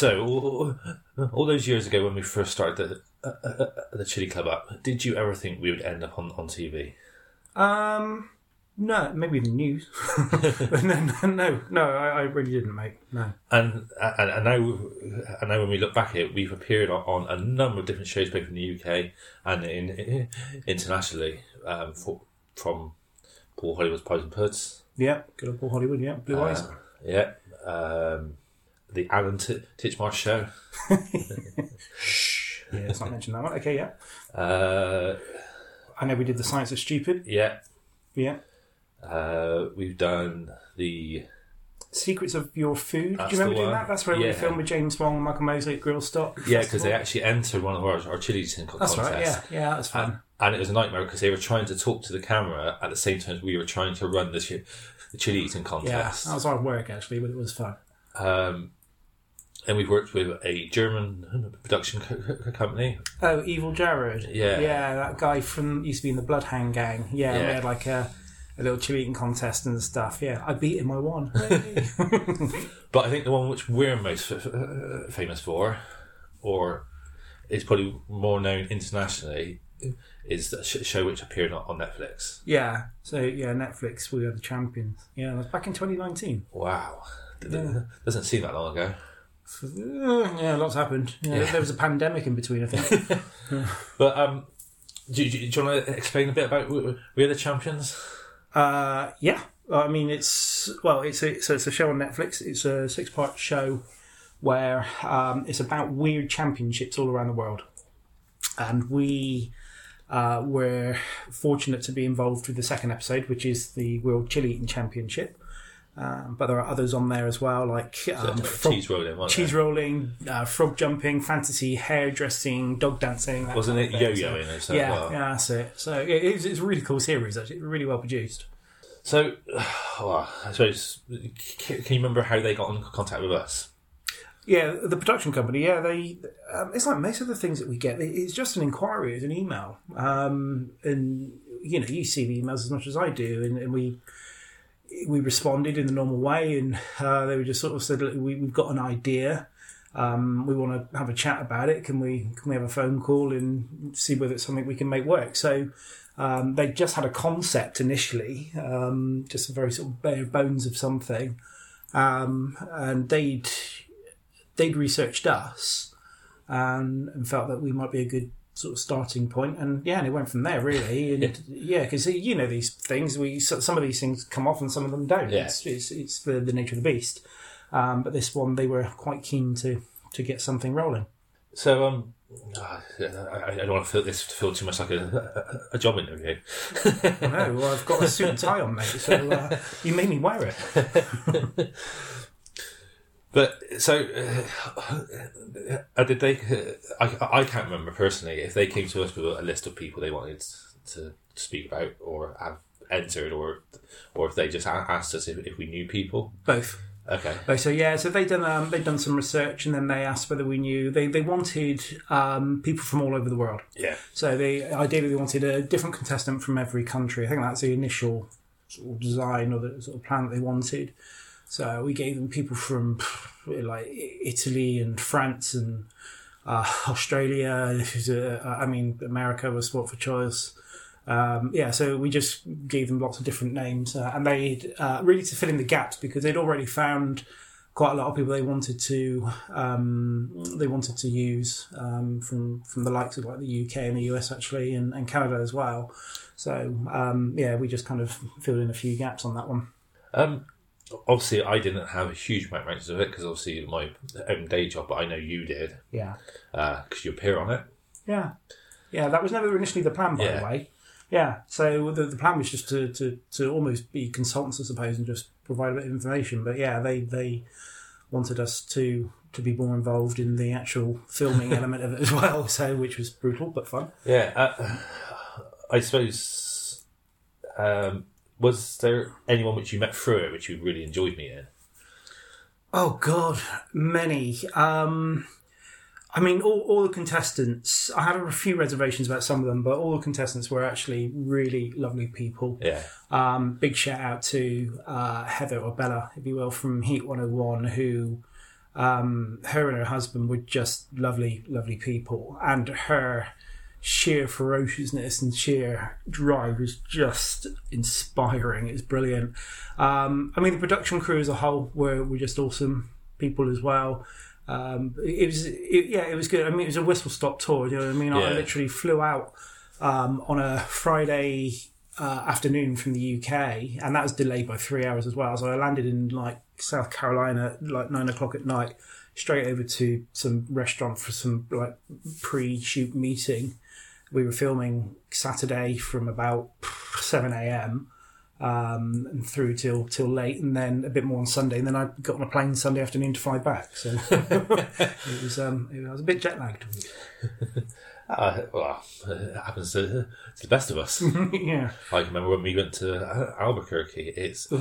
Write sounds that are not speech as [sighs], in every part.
So, all, those years ago when we first started the, uh, uh, the Chili Club up, did you ever think we would end up on, on TV? Um, no, maybe the news. [laughs] No, no, no, no, I, I really didn't, mate. No. And, and and now and now when we look back at it, we've appeared on, on a number of different shows, both in the UK and in, internationally, um, for, from Paul Hollywood's Pies and Puds. Yeah, good old Paul Hollywood. Yeah, Blue Eyes. Uh, yeah. Um, the Alan T- Titchmarsh show. [laughs] Yeah, let's not mention that one. Okay, yeah. Uh, I know we did the Science of Stupid. yeah. Yeah. Uh, we've done the Secrets of Your Food. That's Do you remember doing one. that? That's where we filmed with James Wong and Michael Mosley at Grillstock. yeah because they actually entered one of our, our chili eating That's contests. right. Yeah, yeah, that's fun. And, and it was a nightmare because they were trying to talk to the camera at the same time as we were trying to run the, the chili eating contest. yeah, that was hard work actually, but it was fun. Um, and we've worked with a German production co- co- company. Oh, Evil Jared. Yeah. Yeah, that guy from used to be in the Bloodhound Gang. Yeah, Yeah. we had like a, a little chili eating contest and stuff. Yeah, I beat him. I won. [laughs] But I think the one which we're most f- f- famous for, or is probably more known internationally, is the sh- show which appeared on, on Netflix. yeah. So yeah, Netflix. We are the champions. Yeah, that was back in 2019. Wow. Doesn't seem that long ago. Uh, yeah, lots happened. Yeah, Yeah. There was a pandemic in between, I think. [laughs] But um, do, do, do you want to explain a bit about We're the Champions? Uh, yeah, I mean it's well, it's a, so it's a show on Netflix. It's a six-part show where um, it's about weird championships all around the world, and we uh, were fortunate to be involved with the second episode, which is the World Chili Eating Championship. Um, but there are others on there as well, like um, frog- cheese rolling, cheese rolling, uh, frog jumping, fantasy hairdressing, dog dancing. Wasn't it yo-yoing as So, well? yeah, yeah, that's it. So it, it's, it's a really cool series. Actually, really well produced. So, [sighs] well, I suppose, can can you remember how they got in contact with us? Yeah, the production company. Yeah, they. Um, it's like most of the things that we get. It's just an inquiry, it's an email, um, and you know, you see the emails as much as I do, and, and we we responded in the normal way, and uh, they were just sort of said, we, "We've got an idea. Um, we want to have a chat about it. Can we can we have a phone call and see whether it's something we can make work?" So. Um, they just had a concept initially, um, just a very sort of bare bones of something, um, and they'd they'd researched us and, and felt that we might be a good sort of starting point and yeah and it went from there really. [laughs] And yeah because you know these things we some of these things come off and some of them don't. Yeah. it's, it's, it's the, the nature of the beast. Um, but this one they were quite keen to to get something rolling. So, um, I, I don't want to feel this to feel too much like a, a, a job interview. no well I've got a suit and tie on mate so uh, [laughs] you made me wear it [laughs] But so, uh, uh, did they? Uh, I, I can't remember personally if they came to us with a list of people they wanted to speak about or have entered, or or if they just asked us if, if we knew people. both Okay. Oh, so yeah, so they done um, they'd done some research, and then they asked whether we knew. They they wanted um, people from all over the world. Yeah. So they ideally they wanted a different contestant from every country. I think that's the initial sort of design or the sort of plan that they wanted. So we gave them people from like Italy and France and uh, Australia. [laughs] I mean, America was sport for choice. Um, yeah, so we just gave them lots of different names, uh, and they uh, really to fill in the gaps because they'd already found quite a lot of people they wanted to um, they wanted to use um, from from the likes of like the UK and the US actually, and, and Canada as well. So um, yeah, we just kind of filled in a few gaps on that one. Obviously, I didn't have a huge amount of it because obviously my own day job, but I know you did Yeah, because you appear on it. yeah, yeah. That was never initially the plan, by Yeah. the way. Yeah, so the, the plan was just to, to, to almost be consultants, I suppose, and just provide a bit of information. But yeah, they they wanted us to to be more involved in the actual filming [laughs] element of it as well. So which was brutal but fun. Yeah, uh, I suppose. Um, was there anyone which you met through it which you really enjoyed meeting? Oh God, many. Um, I mean, all, all the contestants. I had a few reservations about some of them, but all the contestants were actually really lovely people. Yeah, Um, big shout out to uh, Heather or Bella, if you will, from Heat 101, who Um, her and her husband were just lovely, lovely people, and her sheer ferociousness and sheer drive was just inspiring. It's brilliant. Um, I mean, the production crew as a whole were, were just awesome people as well. Um, it was, it, yeah, it was good. I mean, it was a whistle stop tour. You know what I mean? I literally flew out um, on a Friday uh, afternoon from the UK, and that was delayed by three hours as well. So I landed in like South Carolina at like nine o'clock at night, straight over to some restaurant for some like pre-shoot meeting. We were filming Saturday from about seven a.m. Um, and through till till late, and then a bit more on Sunday, and then I got on a plane Sunday afternoon to fly back. So [laughs] it was um, it, I was a bit jet lagged. [laughs] Uh, well, it happens to, to the best of us. [laughs] yeah, I remember when we went to uh, Albuquerque. It's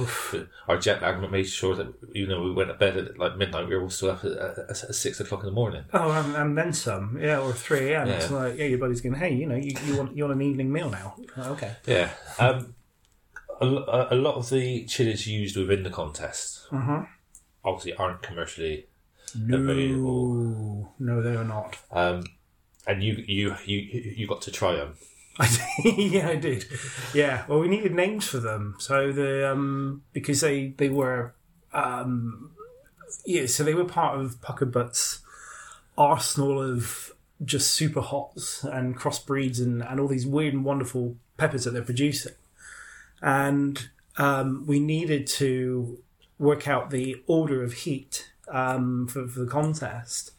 our jet lag made sure that even though we went to bed at like midnight, we were all still up at, at, at six o'clock in the morning. Oh, and, and then some, yeah, or three a.m. It's Yeah. like, yeah, your buddy's going, hey, you know, you, you want you want an evening meal now? Oh, okay. Yeah. Um, a, a lot of the chilies used within the contest obviously aren't commercially available. No, no, they are not. Um, and you, you you you got to try them. I [laughs] did, yeah, I did. Yeah, well, we needed names for them, so the um because they they were um yeah, so they were part of Pucker Butt's arsenal of just super hots and crossbreeds and and all these weird and wonderful peppers that they're producing, and um, we needed to work out the order of heat um, for, for the contest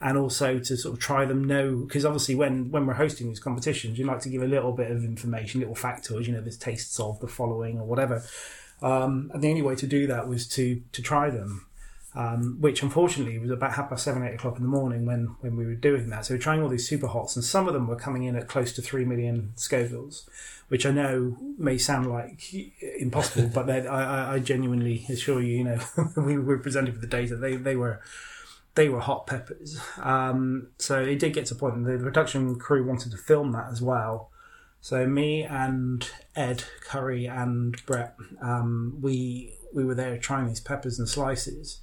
and also to sort of try them know because obviously when when we're hosting these competitions you like to give a little bit of information little factors you know there's tastes of the following or whatever. Um, and the only way to do that was to to try them um, which unfortunately was about half past seven eight o'clock in the morning when when we were doing that so we we're trying all these super hots and some of them were coming in at close to three million scovilles which I know may sound like impossible, but I, I, I genuinely assure you, you know, [laughs] we were presented with the data. They they were they were hot peppers. Um, so it did get to a point, and the production crew wanted to film that as well. So me and Ed Currie and Brett, um, we we were there trying these peppers and slices.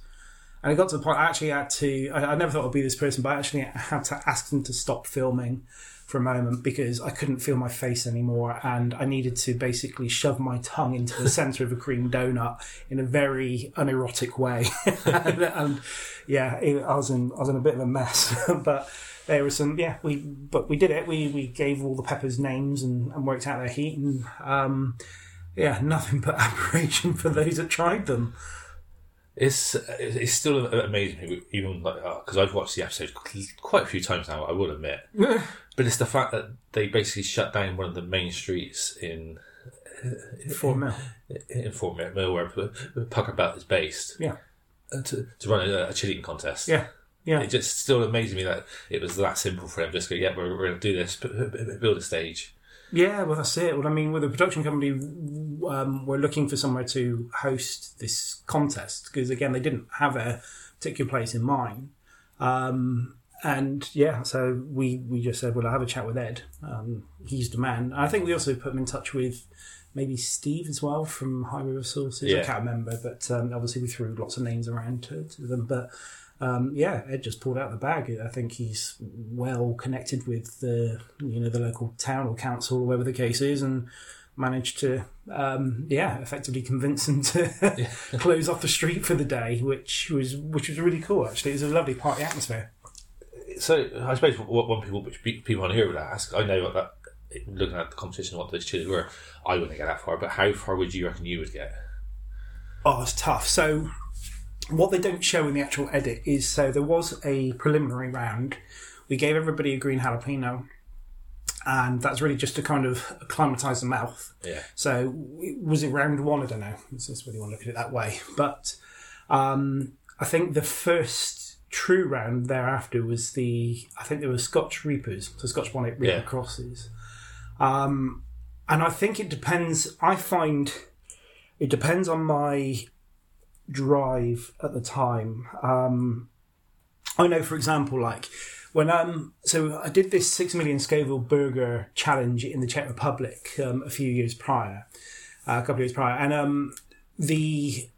And it got to the point I actually had to. I, I never thought I'd be this person, but I actually had to ask them to stop filming for a moment because I couldn't feel my face anymore, and I needed to basically shove my tongue into the center of a cream donut in a very unerotic way. [laughs] and, and yeah, it, I was in I was in a bit of a mess, [laughs] but there was some yeah we but we did it. We we gave all the peppers names and, and worked out their heat and. Um, yeah, nothing but [laughs] admiration for those that tried them. It's it's still amazing, even like because I've watched the episode quite a few times now. I will admit, [laughs] but it's the fact that they basically shut down one of the main streets in Four mil. in Fort Mill, where Pucker Butt is based, Yeah. uh, to, to run a, a contest. Yeah. Yeah. It just still amazes me that it was that simple for them. Just go, yeah, we're, we're going to do this, build a stage. Yeah, well, that's it. Well, I mean, with the production company, um, we're looking for somewhere to host this contest because, again, they didn't have a particular place in mind. Um, and yeah, so we, we just said, well, I'll have a chat with Ed. Um, he's the man. I think we also put him in touch with maybe Steve as well from High River Sauces. I can't remember, but um, obviously we threw lots of names around to, to them. But um, yeah, Ed just pulled out the bag. I think he's well connected with the you know the local town or council or whatever the case is, and managed to um, yeah effectively convince them to [laughs] close off the street for the day, which was which was really cool. Actually, it was a lovely party atmosphere. So I suppose what one people which pe- people on here would ask, I know that looking at the competition, what those chilies were, I wouldn't get that far. But how far would you reckon you would get? Oh, it's tough. So, what they don't show in the actual edit is so there was a preliminary round. We gave everybody a green jalapeno, and that's really just to kind of acclimatise the mouth. Yeah, So, was it round one? I don't know. It's just whether you want to look at it that way. But um, I think the first true round thereafter was the I think there were Scotch Reapers, so Scotch Bonnet Reaper Yeah. crosses. Um, and I think it depends. I find it depends on my drive at the time. Um, I know, for example, like when um, so I did this six million Scoville burger challenge in the Czech Republic um, a few years prior, uh, a couple of years prior, and um, the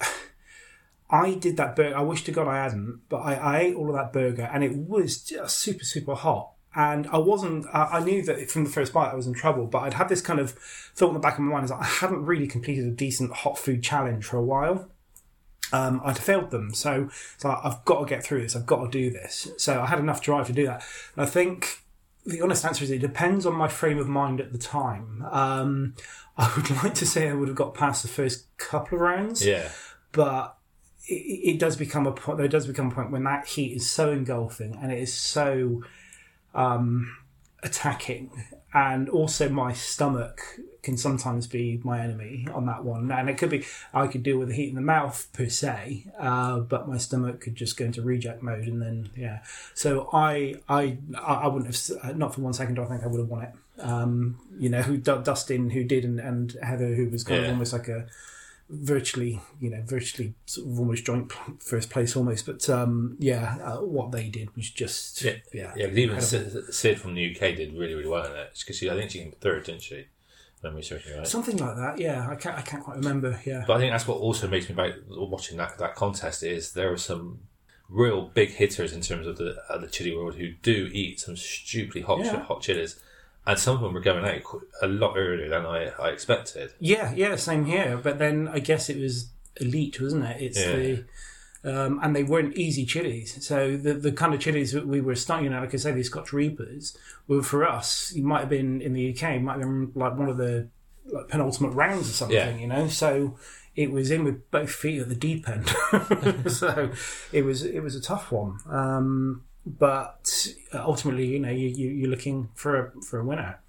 [sighs] I did that burger. I wish to God I hadn't, but I, I ate all of that burger, and it was just super, super hot. And I wasn't. I, knew that from the first bite I was in trouble, but I'd had this kind of thought in the back of my mind is I haven't really completed a decent hot food challenge for a while. Um, I'd failed them, so it's like I've got to get through this. I've got to do this. So I had enough drive to do that. And I think the honest answer is it depends on my frame of mind at the time. Um, I would [laughs] like to say I would have got past the first couple of rounds, Yeah. but it, it does become a point. There does become a point when that heat is so engulfing and it is so um, attacking, and also my stomach can sometimes be my enemy on that one. And it could be I could deal with the heat in the mouth per se, uh, but my stomach could just go into reject mode, and then yeah. So I I I wouldn't have not for one second. I think I would have won it. Um, you know, who Dustin who did, and, and Heather who was kind of almost like a virtually, you know, virtually sort of almost joint first place almost. But um, yeah, uh, what they did was just Yeah. yeah, Yeah, because even Sid, Sid from the UK did really, really well in it. Because I think she came third, didn't she? Right. something like that. Yeah, I can't I can't quite remember. Yeah, But I think that's what also makes me about watching that that contest is there are some real big hitters in terms of the uh, the chili world who do eat some stupidly hot Yeah. hot chilies, and some of them were going out a lot earlier than I, I expected. yeah, yeah. Same here. But then I guess it was elite, wasn't it? It's Yeah. the um, and they weren't easy chilies. So the the kind of chilies that we were starting, you know, like I say, these Scotch Reapers were for us. You might have been in the UK, might have been like one of the like penultimate rounds or something, Yeah. you know. So it was in with both feet at the deep end. [laughs] so it was it was a tough one. Um, but ultimately, you know, you, you you're looking for a for a winner,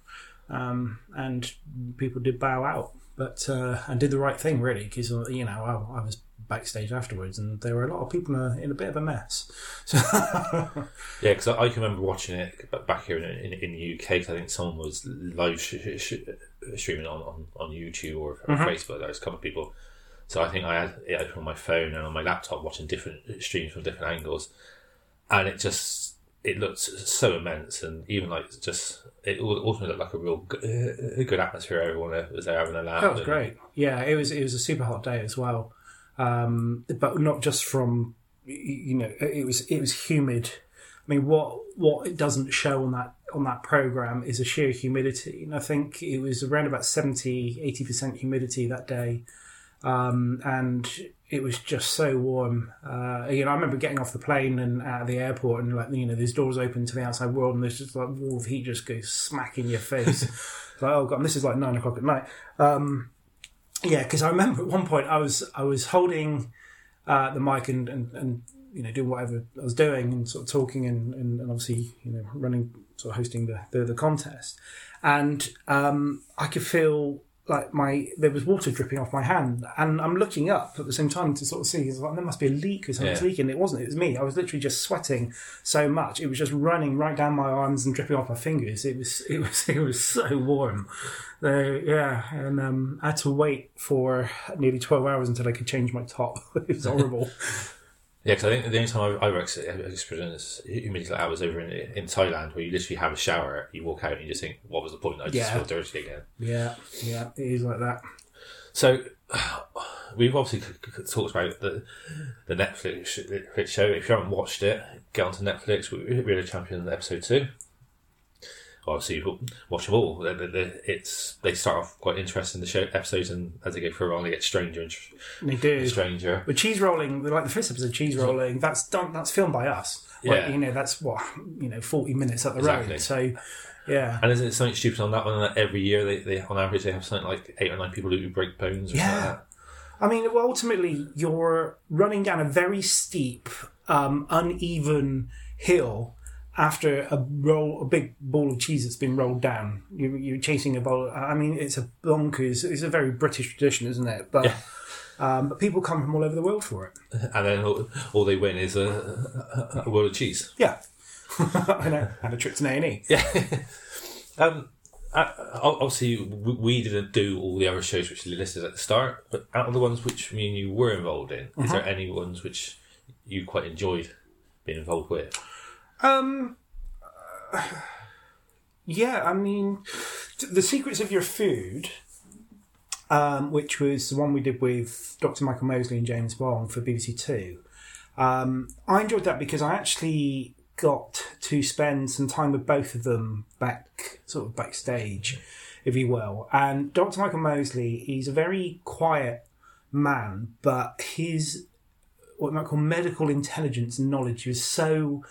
um, and people did bow out, but uh, and did the right thing really because you know I, I was backstage afterwards, and there were a lot of people in a, in a bit of a mess. So [laughs] Yeah, because I, I can remember watching it back here in, in, in the UK. 'cause I think someone was live sh- sh- streaming on, on, on YouTube or, or mm-hmm. Facebook. There was a couple of people. So I think I had it open on my phone and on my laptop watching different streams from different angles, and it just it looked so immense and even like just it ultimately looked like a real good, a good atmosphere. Everyone was there having a laugh. that was great. Yeah, it was it was a super hot day as well, um, but not just from you know it was it was humid. I mean, what what it doesn't show on that on that program is a sheer humidity, and I think it was around about 70 80 percent humidity that day, um, and it was just so warm. Uh, you know, I remember getting off the plane and out of the airport, and like you know, there's doors open to the outside world, and there's just like wall of heat just goes smack in your face. [laughs] Like, oh god, and this is like nine o'clock at night. Um, yeah, because I remember at one point I was I was holding uh, the mic and, and, and you know doing whatever I was doing and sort of talking and, and, and obviously you know running sort of hosting the the, the contest, and um, I could feel like my there was water dripping off my hand, and I'm looking up at the same time to sort of see. Like there must be a leak or something's Yeah. leaking. It wasn't. It was me. I was literally just sweating so much. It was just running right down my arms and dripping off my fingers. It was it was [laughs] it was so warm. So yeah, and um, I had to wait for nearly twelve hours until I could change my top. [laughs] it was horrible. [laughs] Yeah, because I think the only time I, I worked experience humidity like that was over in, in Thailand, where you literally have a shower, you walk out, and you just think, "What was the point? I just Yeah. feel dirty again." yeah, yeah, it is like that. So [sighs] we've obviously talked about the the Netflix show. If you haven't watched it, get onto Netflix. We- We're the champion episode two. Obviously, you watch them all. It's they start off quite interesting the show episodes, and as they go further on, they get stranger and They do. stranger. But cheese rolling, like the first episode, of cheese rolling, that's done. That's filmed by us. Like, Yeah. you know, that's what you know, forty minutes up the Exactly. road. So, yeah, And isn't it something stupid on that one? That every year they, they on average they have something like eight or nine people who break bones. Or Yeah. something like that. I mean, well, ultimately, you're running down a very steep, um, uneven hill after a roll, a big ball of cheese that's been rolled down. You, you're chasing a bowl. I mean, it's a bonkers. It's a very British tradition, isn't it? But Yeah. um, but people come from all over the world for it. [laughs] And then all, all they win is a, a, a world of cheese. Yeah, [laughs] and, a, and a trip to A and E. Yeah. [laughs] um, uh, obviously, we didn't do all the other shows which you listed at the start, but out of the ones which me and you were involved in, is there any ones which you quite enjoyed being involved with? Um, uh, [sighs] yeah, I mean, the secrets of your food. um, which was the one we did with Dr. Michael Mosley and James Wong for BBC Two. Um, I enjoyed that because I actually got to spend some time with both of them back, sort of backstage, if you will. And Dr. Michael Mosley, he's a very quiet man, but his what you might call medical intelligence and knowledge was so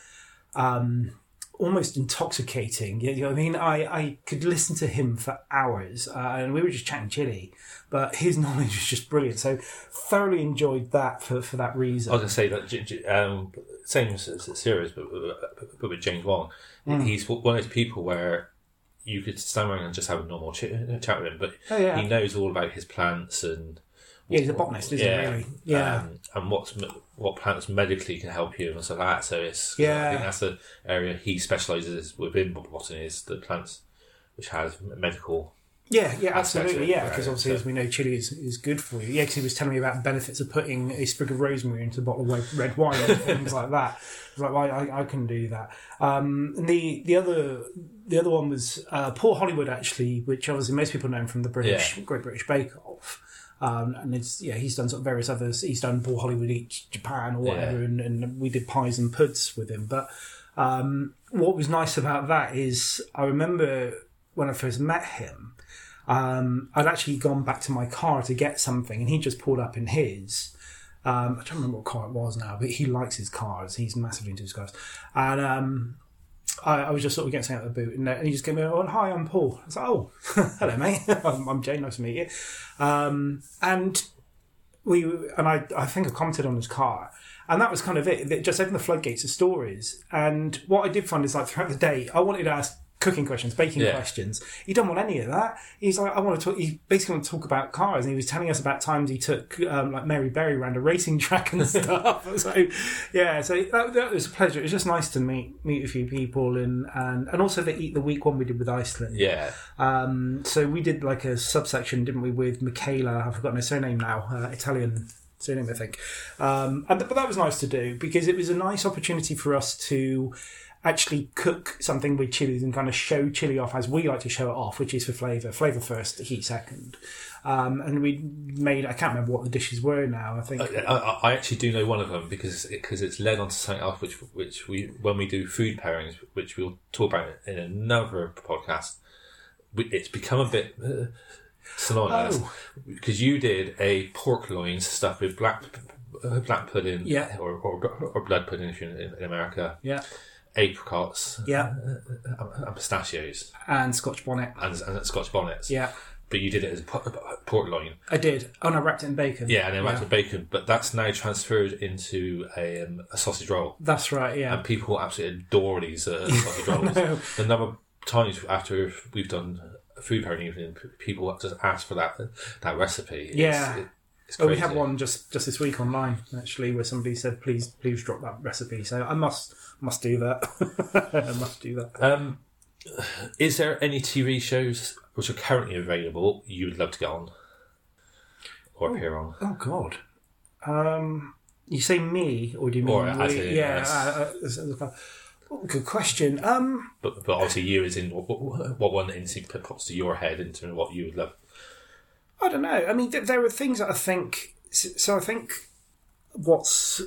um, almost intoxicating. You know, I mean, I, I could listen to him for hours, uh, and we were just chatting chili, but his [laughs] knowledge was just brilliant. So thoroughly enjoyed that for, for that reason. I was going to say that um, same series, but, but, but with James Wong, Mm. he's one of those people where you could stand around and just have a normal ch- chat with him, but Oh, yeah. he knows all about his plants and yeah, he's a botanist, isn't yeah, he? Really? Yeah. um, and what's what plants medically can help you and stuff like that. So it's Yeah. I think that's the area he specialises within botany is the plants which has medical. Yeah, yeah, absolutely. Yeah, because obviously, so- as we know, chili is, is good for you. Yeah, because he was telling me about the benefits of putting a sprig of rosemary into a bottle of red wine and [laughs] things like that. I like, well, I, I can do that. Um, and the the other the other one was uh, Paul Hollywood, actually, which obviously most people know him from the British Great British Bake Off. Um, and it's yeah, he's done sort of various others. He's done Paul Hollywood eats Japan or whatever, Yeah. and, and we did pies and puds with him. But um, what was nice about that is I remember when I first met him, um, I'd actually gone back to my car to get something, and he just pulled up in his. Um, I don't remember what car it was now, but he likes his cars. He's massively into his cars, and um, I, I was just sort of getting out of the boot, and, uh, and he just came in. Oh, hi, I'm Paul. I was like, oh, [laughs] hello, mate. [laughs] I'm, I'm Jane. Nice to meet you. Um, and we and I, I think I commented on his car, and that was kind of it. It just opened the floodgates of stories. And what I did find is like throughout the day, I wanted to ask cooking questions, baking Yeah. questions. He don't want any of that. He's like, I want to talk. He basically want to talk about cars, and he was telling us about times he took um, like Mary Berry around a racing [laughs] track and [laughs] stuff. so yeah, so that, that was a pleasure. It was just nice to meet meet a few people, and and and also the eat the week one we did with Iceland. Yeah, Um, so we did like a subsection, didn't we, with Michaela? I've forgotten her surname now. Uh, Italian surname, I think. Um, and but that was nice to do because it was a nice opportunity for us to actually cook something with chilies and kind of show chili off as we like to show it off, which is for flavour. Flavour first, heat second. Um, and we made, I can't remember what the dishes were now. I think. I, I, I actually do know one of them because because it's led on to something else which which we when we do food pairings, which we'll talk about in another podcast. It's become a bit uh, synonymous Oh. because you did a pork loins stuffed with black uh, black pudding, Yeah. or, or or blood pudding if you're in, in America, yeah. apricots, Yeah. and, and pistachios, And Scotch bonnet. and, and Scotch bonnets. Yeah. But you did it as a por- pork loin. I did. Oh, no, wrapped it in bacon. Yeah, and then wrapped with bacon. But that's now transferred into a, um, a sausage roll. That's right, yeah. And people absolutely adore these uh, sausage rolls. [laughs] The number of times after we've done food pairing evening, people just ask for that that recipe. It's- Yeah. it- Oh, we had one just just this week online actually, where somebody said, "Please, please drop that recipe." So I must must do that. [laughs] I must do that. Um, is there any TV shows which are currently available you would love to get on or appear on? Oh God. Um, you say me, or do you mean Or as we? in, yeah. yes. Uh, uh, as- as a- oh, good question. Um, But, but obviously, you is in what, what one instinct pops to your head in terms of what you would love. I don't know. I mean, th- there are things that I think. So I think what's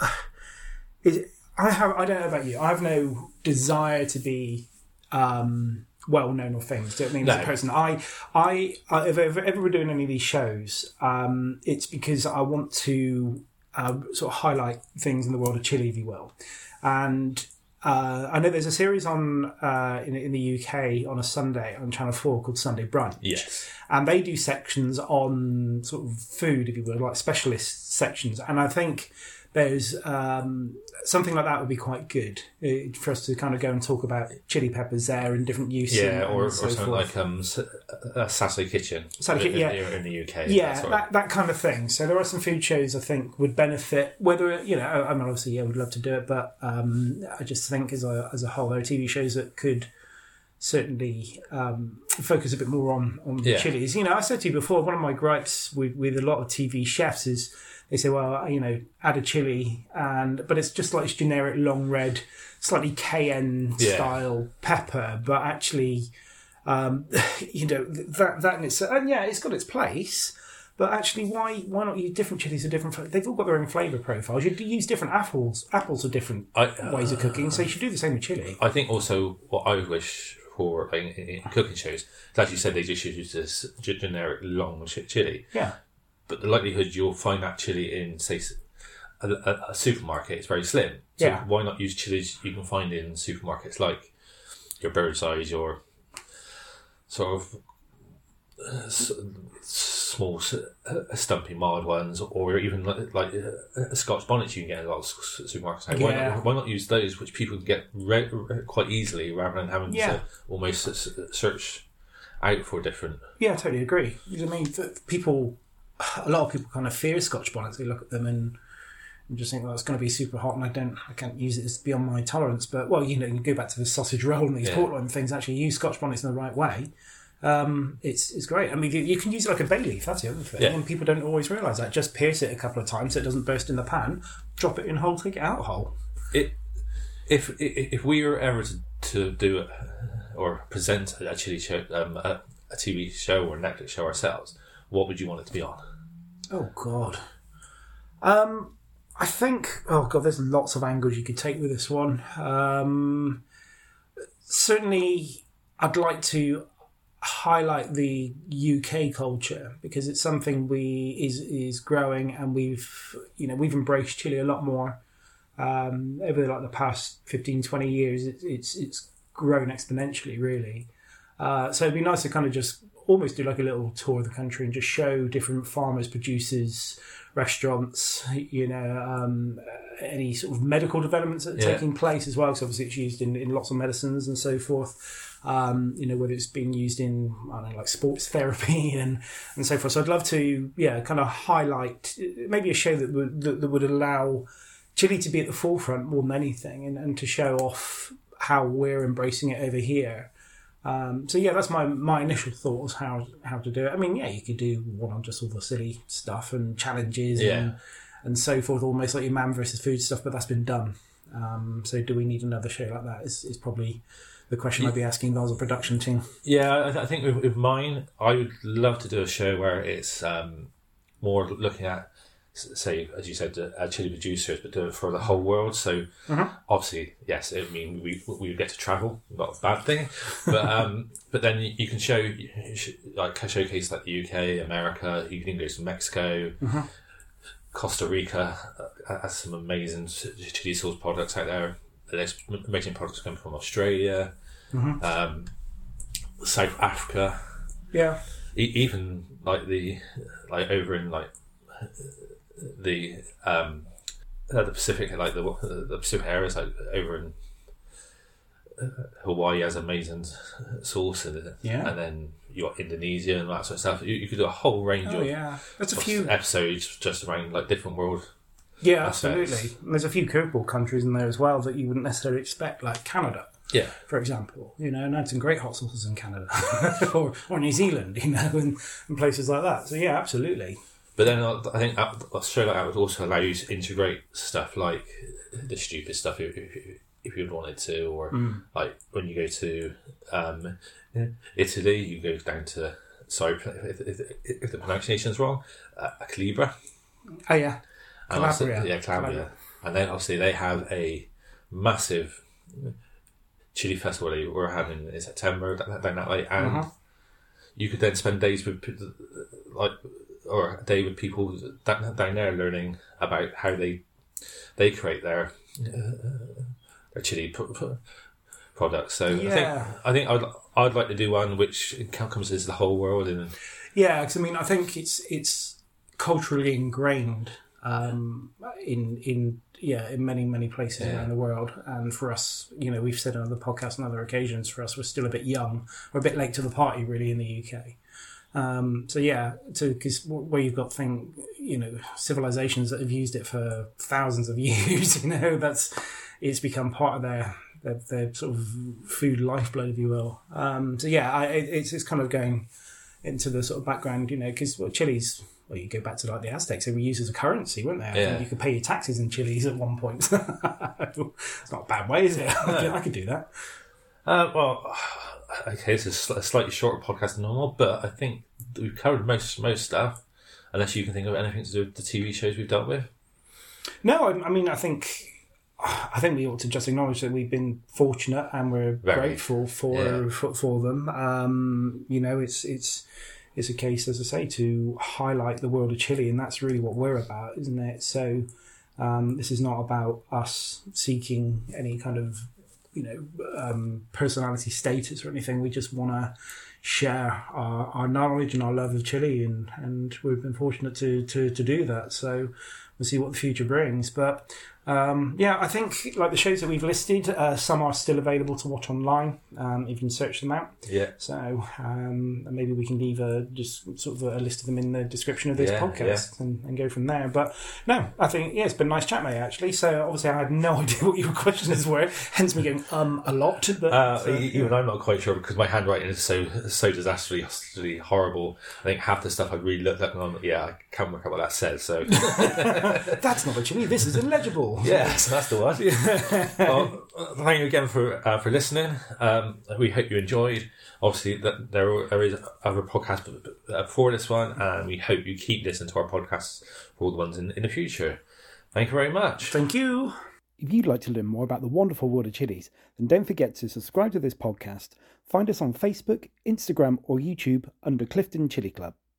[sighs] is I have. I don't know about you. I have no desire to be um, well known or famous. Do you know what I mean? As No. a person, I, I, I if ever, ever we're doing any of these shows, um, it's because I want to uh, sort of highlight things in the world of chili, if you will, and. Uh, I know there's a series on uh, in, in the UK on a Sunday on Channel Four called Sunday Brunch Yes. and they do sections on sort of food, if you will, like specialist sections. And I think there's um, something like that would be quite good uh, for us to kind of go and talk about chili peppers there and different uses. Yeah, or, or so something forth. like um, S- uh, Saturday Kitchen. Saturday in, yeah. in, the UK. yeah, that, that kind of thing. So there are some food shows I think would benefit. Whether you know, I mean, obviously, yeah, we'd love to do it, but um, I just think as a as a whole, there are TV shows that could certainly um, focus a bit more on on Yeah. chilies. You know, I said to you before, one of my gripes with with a lot of TV chefs is they say, well, you know, add a chili, and but it's just like this generic long red, slightly cayenne Yeah. style pepper, but actually. Um, [laughs] you know that that in itself, and yeah, it's got its place. But actually, why why not use different chilies for different? They've all got their own flavour profiles. You use different apples. Apples are different I, ways of cooking, so you should do the same with chili. I think also what I wish for in, in, in cooking shows as you said they just use this generic long chili, Yeah, but the likelihood you'll find that chili in say a supermarket is very slim. So Yeah. why not use chilies you can find in supermarkets like your bird's eyes, your sort of uh, s- small s- uh, stumpy mild ones, or even like, like uh, Scotch bonnets you can get in a lot of supermarkets. now. Why, not, why not use those which people can get re- re- quite easily rather than having Yeah. to almost search out for different. yeah, I totally agree. I mean, people, [sighs] a lot of people kind of fear Scotch bonnets. They look at them and, and just think, well, it's going to be super hot, and I don't, I can't use it. It's beyond my tolerance. But well, you know, you go back to the sausage roll and these Yeah. pork loin things. Actually, use Scotch bonnets in the right way. Um, it's it's great. I mean, you, you can use it like a bay leaf. That's the other thing, Yeah. and people don't always realise that. Just pierce it a couple of times so it doesn't burst in the pan. Drop it in whole, take it out whole. It, if if if we were ever to, to do it or present a chili show, um, a, a TV show or a Netflix show ourselves, what would you want it to be on? Oh God. Um, I think. Oh God, there's lots of angles you could take with this one. Um, certainly, I'd like to highlight the UK culture because it's something we is is growing and we've you know we've embraced chili a lot more um, over like the past 15 20 years it's it's, it's grown exponentially really uh, so it'd be nice to kind of just almost do like a little tour of the country and just show different farmers producers restaurants you know um, any sort of medical developments that are Yeah. taking place as well because obviously it's used in, in lots of medicines and so forth um, you know, whether it's being used in, I don't know, like sports [laughs] therapy and, and so forth. So I'd love to, yeah, kind of highlight maybe a show that would, that, that would allow chili to be at the forefront more than anything and, and to show off how we're embracing it over here. Um, so yeah, that's my, my initial thoughts how how to do it. I mean, yeah, you could do one on just all the silly stuff and challenges Yeah. and and so forth, almost like your man versus food stuff, but that's been done. Um, so do we need another show like that? Is is probably the question I'd be asking I a production team. Yeah, I, th- I think with, with mine, I would love to do a show where it's um, more looking at, say, as you said, uh, chili producers, but do it for the whole world. So obviously, yes, I mean we we get to travel, not a bad thing, but um, [laughs] but then you, you can show like showcase like the UK, America. You can even go to Mexico. Costa Rica uh, has some amazing chili sauce products out there. There's amazing products coming from Australia, um, South Africa, Yeah, e- even like the like over in like the um uh, the Pacific, like the the Pacific areas, like over in uh, Hawaii has amazing sauce, and Yeah. and then you got Indonesia and that sort of stuff. You, you could do a whole range oh of yeah. There's a few. episodes just around like different world. Yeah, aspects. absolutely. And there's a few curveball countries in there as well that you wouldn't necessarily expect, like Canada. Yeah, for example. You know, and I had some great hot sauces in Canada [laughs] or, or New Zealand, you know, and, and places like that. So, yeah, absolutely. But then I think a show like that would also allow you to integrate stuff like the stupid stuff if, if, if you'd wanted to, or like when you go to um, Italy, you go down to sorry if, if, if the pronunciation's wrong, uh, Calibra. Oh, yeah. Calabria. yeah, Calabria. Calabria. And then obviously they have a massive chili festival they were having in September down down that way, and Uh-huh. you could then spend days with like or day with people down, there learning about how they they create their uh, their chili pro- pro- products. So Yeah. I think I think I'd I'd like to do one which encompasses the whole world in. Yeah, because I mean, I think it's it's culturally ingrained um, in in yeah in many many places Yeah. around the world. And for us, you know, we've said on other podcasts and other occasions, for us, we're still a bit young. We're a bit late to the party, really, in the UK. Um, so yeah, because where you've got thing, you know, civilizations that have used it for thousands of [laughs] years, you know, that's it's become part of their their, their sort of food lifeblood, if you will. Um, so yeah, I, it's it's kind of going into the sort of background, you know, because well, chilies. Well, you go back to like the Aztecs; they were used as a currency, weren't they? I Yeah. think you could pay your taxes in chilies at one point. [laughs] it's not a bad way, is it? [laughs] I, could, I could do that. Uh, well, okay, this is a slightly shorter podcast than normal, but I think we've covered most most stuff. Unless you can think of anything to do with the TV shows we've dealt with. No, I, I mean, I think I think we ought to just acknowledge that we've been fortunate and we're Very. grateful for, Yeah. for for them. Um, you know, it's it's it's a case, as I say, to highlight the world of chili, and that's really what we're about, isn't it? So um, this is not about us seeking any kind of you know um, personality status or anything. We just want to share our, our knowledge and our love of chili, and, and we've been fortunate to, to, to do that. So we'll see what the future brings. But um, yeah, I think like the shows that we've listed, uh, some are still available to watch online um, if you can search them out. Yeah. So um, maybe we can leave a just sort of a list of them in the description of this Yeah, podcast and, and go from there. But no, I think yeah, it's been a nice chat, mate. Actually, so obviously I had no [laughs] idea what your questions were, hence me going um a lot. But Uh, so, even I'm not quite sure because my handwriting is so so disastrously horrible. I think half the stuff I've really looked at and gone, yeah, I can't work out what that says. So [laughs] that's not a Chile. This is illegible. Yes, [laughs] that's the one. well, thank you again for uh, for listening. Um, we hope you enjoyed. Obviously, that there there is other podcasts uh, for this one, and we hope you keep listening to our podcasts for all the ones in, in the future. Thank you very much. Thank you. If you'd like to learn more about the wonderful world of chilies, then don't forget to subscribe to this podcast. Find us on Facebook, Instagram, or YouTube under Clifton Chili Club.